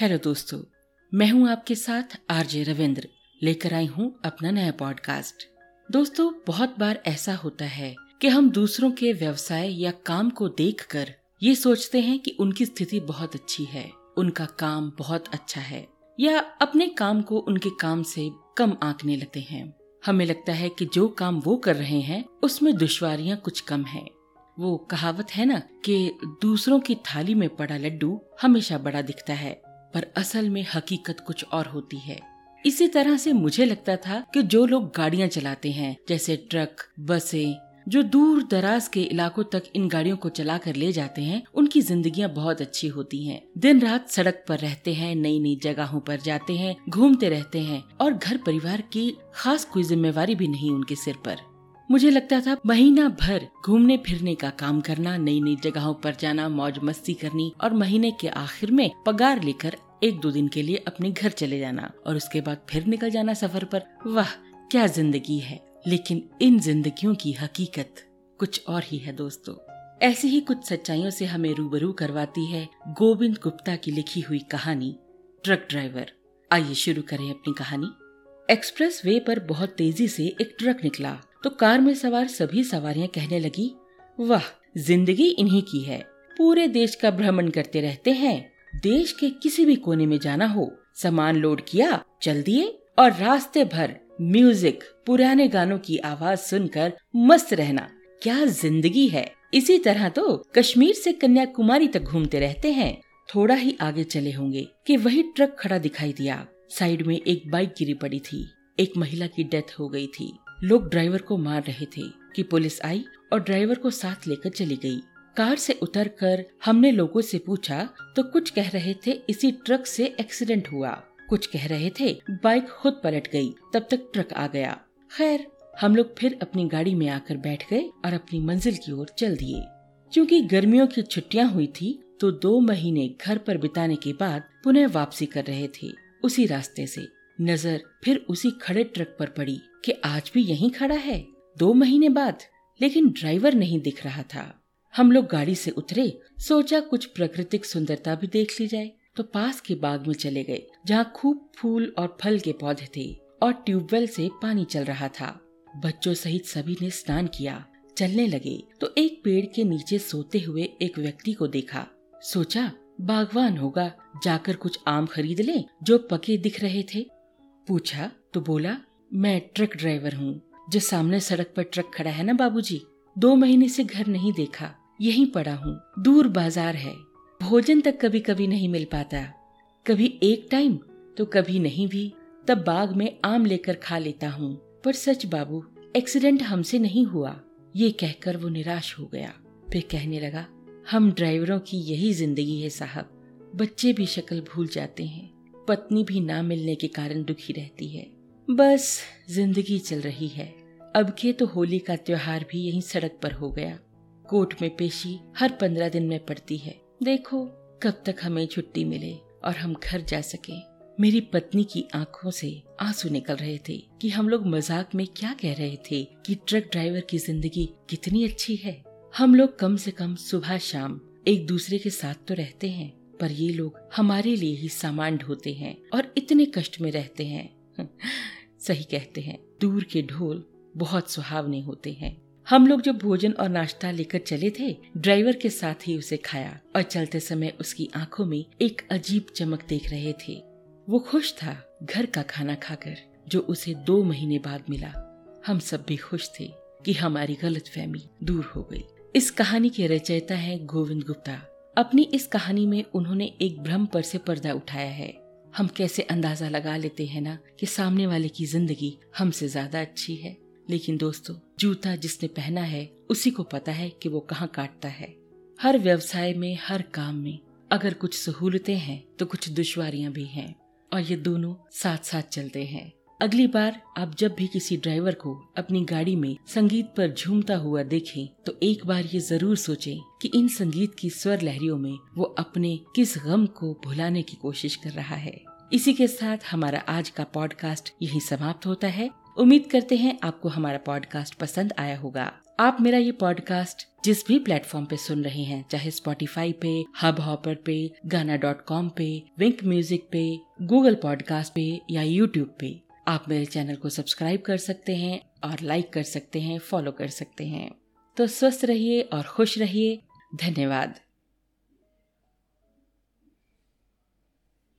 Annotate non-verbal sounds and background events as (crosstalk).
Hello दोस्तों, मैं हूँ आपके साथ आरजे रविंद्र, लेकर आई हूँ अपना नया पॉडकास्ट दोस्तों, बहुत बार ऐसा होता है कि हम दूसरों के व्यवसाय या काम को देखकर ये सोचते हैं कि उनकी स्थिति बहुत अच्छी है, उनका काम बहुत अच्छा है, या अपने काम को उनके काम से कम आंकने लगते हैं। हमें लगता है कि जो काम वो कर रहे हैं, उसमें दुश्वारियाँ कुछ कम है। वो कहावत है ना कि दूसरों की थाली में पड़ा लड्डू हमेशा बड़ा दिखता है। पर असल में हकीकत कुछ और होती है इसी तरह से मुझे लगता था कि जो लोग गाड़ियाँ चलाते हैं, जैसे ट्रक, बसें, जो दूर दराज के इलाकों तक इन गाड़ियों को चला कर ले जाते हैं, उनकी जिंदगियाँ बहुत अच्छी होती हैं। दिन रात सड़क पर रहते हैं नई नई जगहों पर जाते हैं, घूमते रहते हैं, और घर परिवार की खास कोई जिम्मेवारी भी नहीं उनके सिर पर मुझे लगता था, महीना भर घूमने फिरने का काम करना नई नई जगहों पर जाना मौज मस्ती करनी, और महीने के आखिर में पगार लेकर एक दो दिन के लिए अपने घर चले जाना और उसके बाद फिर निकल जाना सफ़र पर। वाह, क्या ज़िंदगी है। लेकिन इन जिंदगियों की हकीकत कुछ और ही है दोस्तों। ऐसी ही कुछ सच्चाइयों से हमें रूबरू करवाती है गोविंद गुप्ता की लिखी हुई कहानी, ट्रक ड्राइवर। आइए शुरू करें अपनी कहानी। एक्सप्रेस वे पर बहुत तेज़ी से एक ट्रक निकला तो कार में सवार सभी सवारियाँ कहने लगी, वाह, ज़िंदगी इन्हीं की है। पूरे देश का भ्रमण करते रहते हैं। देश के किसी भी कोने में जाना हो, सामान लोड किया, चल दिए और रास्ते भर म्यूज़िक पुराने गानों की आवाज़ सुनकर मस्त रहना। क्या ज़िंदगी है? इसी तरह तो कश्मीर से कन्याकुमारी तक घूमते रहते हैं। थोड़ा ही आगे चले होंगे कि वही ट्रक खड़ा दिखाई दिया। साइड में एक बाइक गिरी पड़ी थी। एक महिला की डेथ हो गई थी। लोग ड्राइवर को मार रहे थे कि पुलिस आई और ड्राइवर को साथ लेकर चली गई। कार से उतरकर हमने लोगों से पूछा तो कुछ कह रहे थे इसी ट्रक से एक्सीडेंट हुआ। कुछ कह रहे थे बाइक खुद पलट गई, तब तक ट्रक आ गया। खैर, हम लोग फिर अपनी गाड़ी में आकर बैठ गए और अपनी मंजिल की ओर चल दिए। क्योंकि गर्मियों की छुट्टियाँ हुई थी तो दो महीने घर पर बिताने के बाद पुनः वापसी कर रहे थे, उसी रास्ते से। नज़र फिर उसी खड़े ट्रक पर पड़ी कि आज भी यहीं खड़ा है, दो महीने बाद, लेकिन ड्राइवर नहीं दिख रहा था। हम लोग गाड़ी से उतरे, सोचा कुछ प्राकृतिक सुंदरता भी देख ली जाए। तो पास के बाग में चले गए, जहाँ खूब फूल और फल के पौधे थे और ट्यूबवेल से पानी चल रहा था। बच्चों सहित सभी ने स्नान किया, चलने लगे तो एक पेड़ के नीचे सोते हुए एक व्यक्ति को देखा। सोचा, बागवान होगा, जाकर कुछ आम खरीद ले, जो पके दिख रहे थे? पूछा तो बोला, मैं ट्रक ड्राइवर हूँ, जो सामने सड़क पर ट्रक खड़ा है ना बाबूजी? दो महीने से घर नहीं देखा। यहीं पड़ा हूँ। दूर बाज़ार है। भोजन तक कभी कभी नहीं मिल पाता। कभी एक टाइम तो कभी नहीं भी। तब बाग में आम लेकर खा लेता हूँ। पर सच बाबू, एक्सीडेंट हमसे नहीं हुआ। ये कहकर वो निराश हो गया। फिर कहने लगा, हम ड्राइवरों की यही ज़िंदगी है साहब। बच्चे भी शक्ल भूल जाते हैं। पत्नी भी ना मिलने के कारण दुखी रहती है। बस, ज़िंदगी चल रही है। अब के तो होली का त्योहार भी यही सड़क पर हो गया। कोर्ट में पेशी हर पंद्रह दिन में पड़ती है। देखो, कब तक हमें छुट्टी मिले और हम घर जा सके। मेरी पत्नी की आँखों से आँसू निकल रहे थे कि हम लोग मज़ाक में क्या कह रहे थे कि ट्रक ड्राइवर की ज़िंदगी कितनी अच्छी है। हम लोग कम से कम सुबह शाम एक दूसरे के साथ तो रहते हैं, पर ये लोग हमारे लिए ही सामान ढोते हैं और इतने कष्ट में रहते हैं। (laughs) सही कहते हैं, दूर के ढोल बहुत सुहावने होते हैं। हम लोग जब भोजन और नाश्ता लेकर चले थे, ड्राइवर के साथ ही उसे खाया और चलते समय उसकी आँखों में एक अजीब चमक देख रहे थे। वो खुश था घर का खाना खाकर, जो उसे दो महीने बाद मिला। हम सब भी खुश थे कि हमारी गलत फहमी दूर हो गई। इस कहानी के रचयिता है गोविंद गुप्ता। अपनी इस कहानी में उन्होंने एक भ्रम पर से पर्दा उठाया है। हम कैसे अंदाज़ा लगा लेते हैं ना कि सामने वाले की ज़िंदगी हमसे ज़्यादा अच्छी है। लेकिन दोस्तों जूता जिसने पहना है, उसी को पता है कि वो कहाँ काटता है। हर व्यवसाय में, हर काम में, अगर कुछ सहूलतें हैं तो कुछ दुश्वारियाँ भी हैं, और ये दोनों साथ साथ चलते हैं। अगली बार आप जब भी किसी ड्राइवर को अपनी गाड़ी में संगीत पर झूमता हुआ देखें तो एक बार ये ज़रूर सोचें कि इन संगीत की स्वर लहरियों में वो अपने किस गम को भुलाने की कोशिश कर रहा है। इसी के साथ हमारा आज का पॉडकास्ट यही समाप्त होता है। उम्मीद करते हैं आपको हमारा पॉडकास्ट पसंद आया होगा। आप मेरा ये पॉडकास्ट जिस भी प्लेटफॉर्म पे सुन रहे हैं, चाहे स्पॉटिफाई पे हब हॉपर पे गाना डॉट कॉम पे विंक म्यूज़िक पे गूगल पॉडकास्ट पे या यूट्यूब पे, आप मेरे चैनल को सब्सक्राइब कर सकते हैं और लाइक कर सकते हैं फॉलो कर सकते हैं। तो स्वस्थ रहिए और खुश रहिए। धन्यवाद।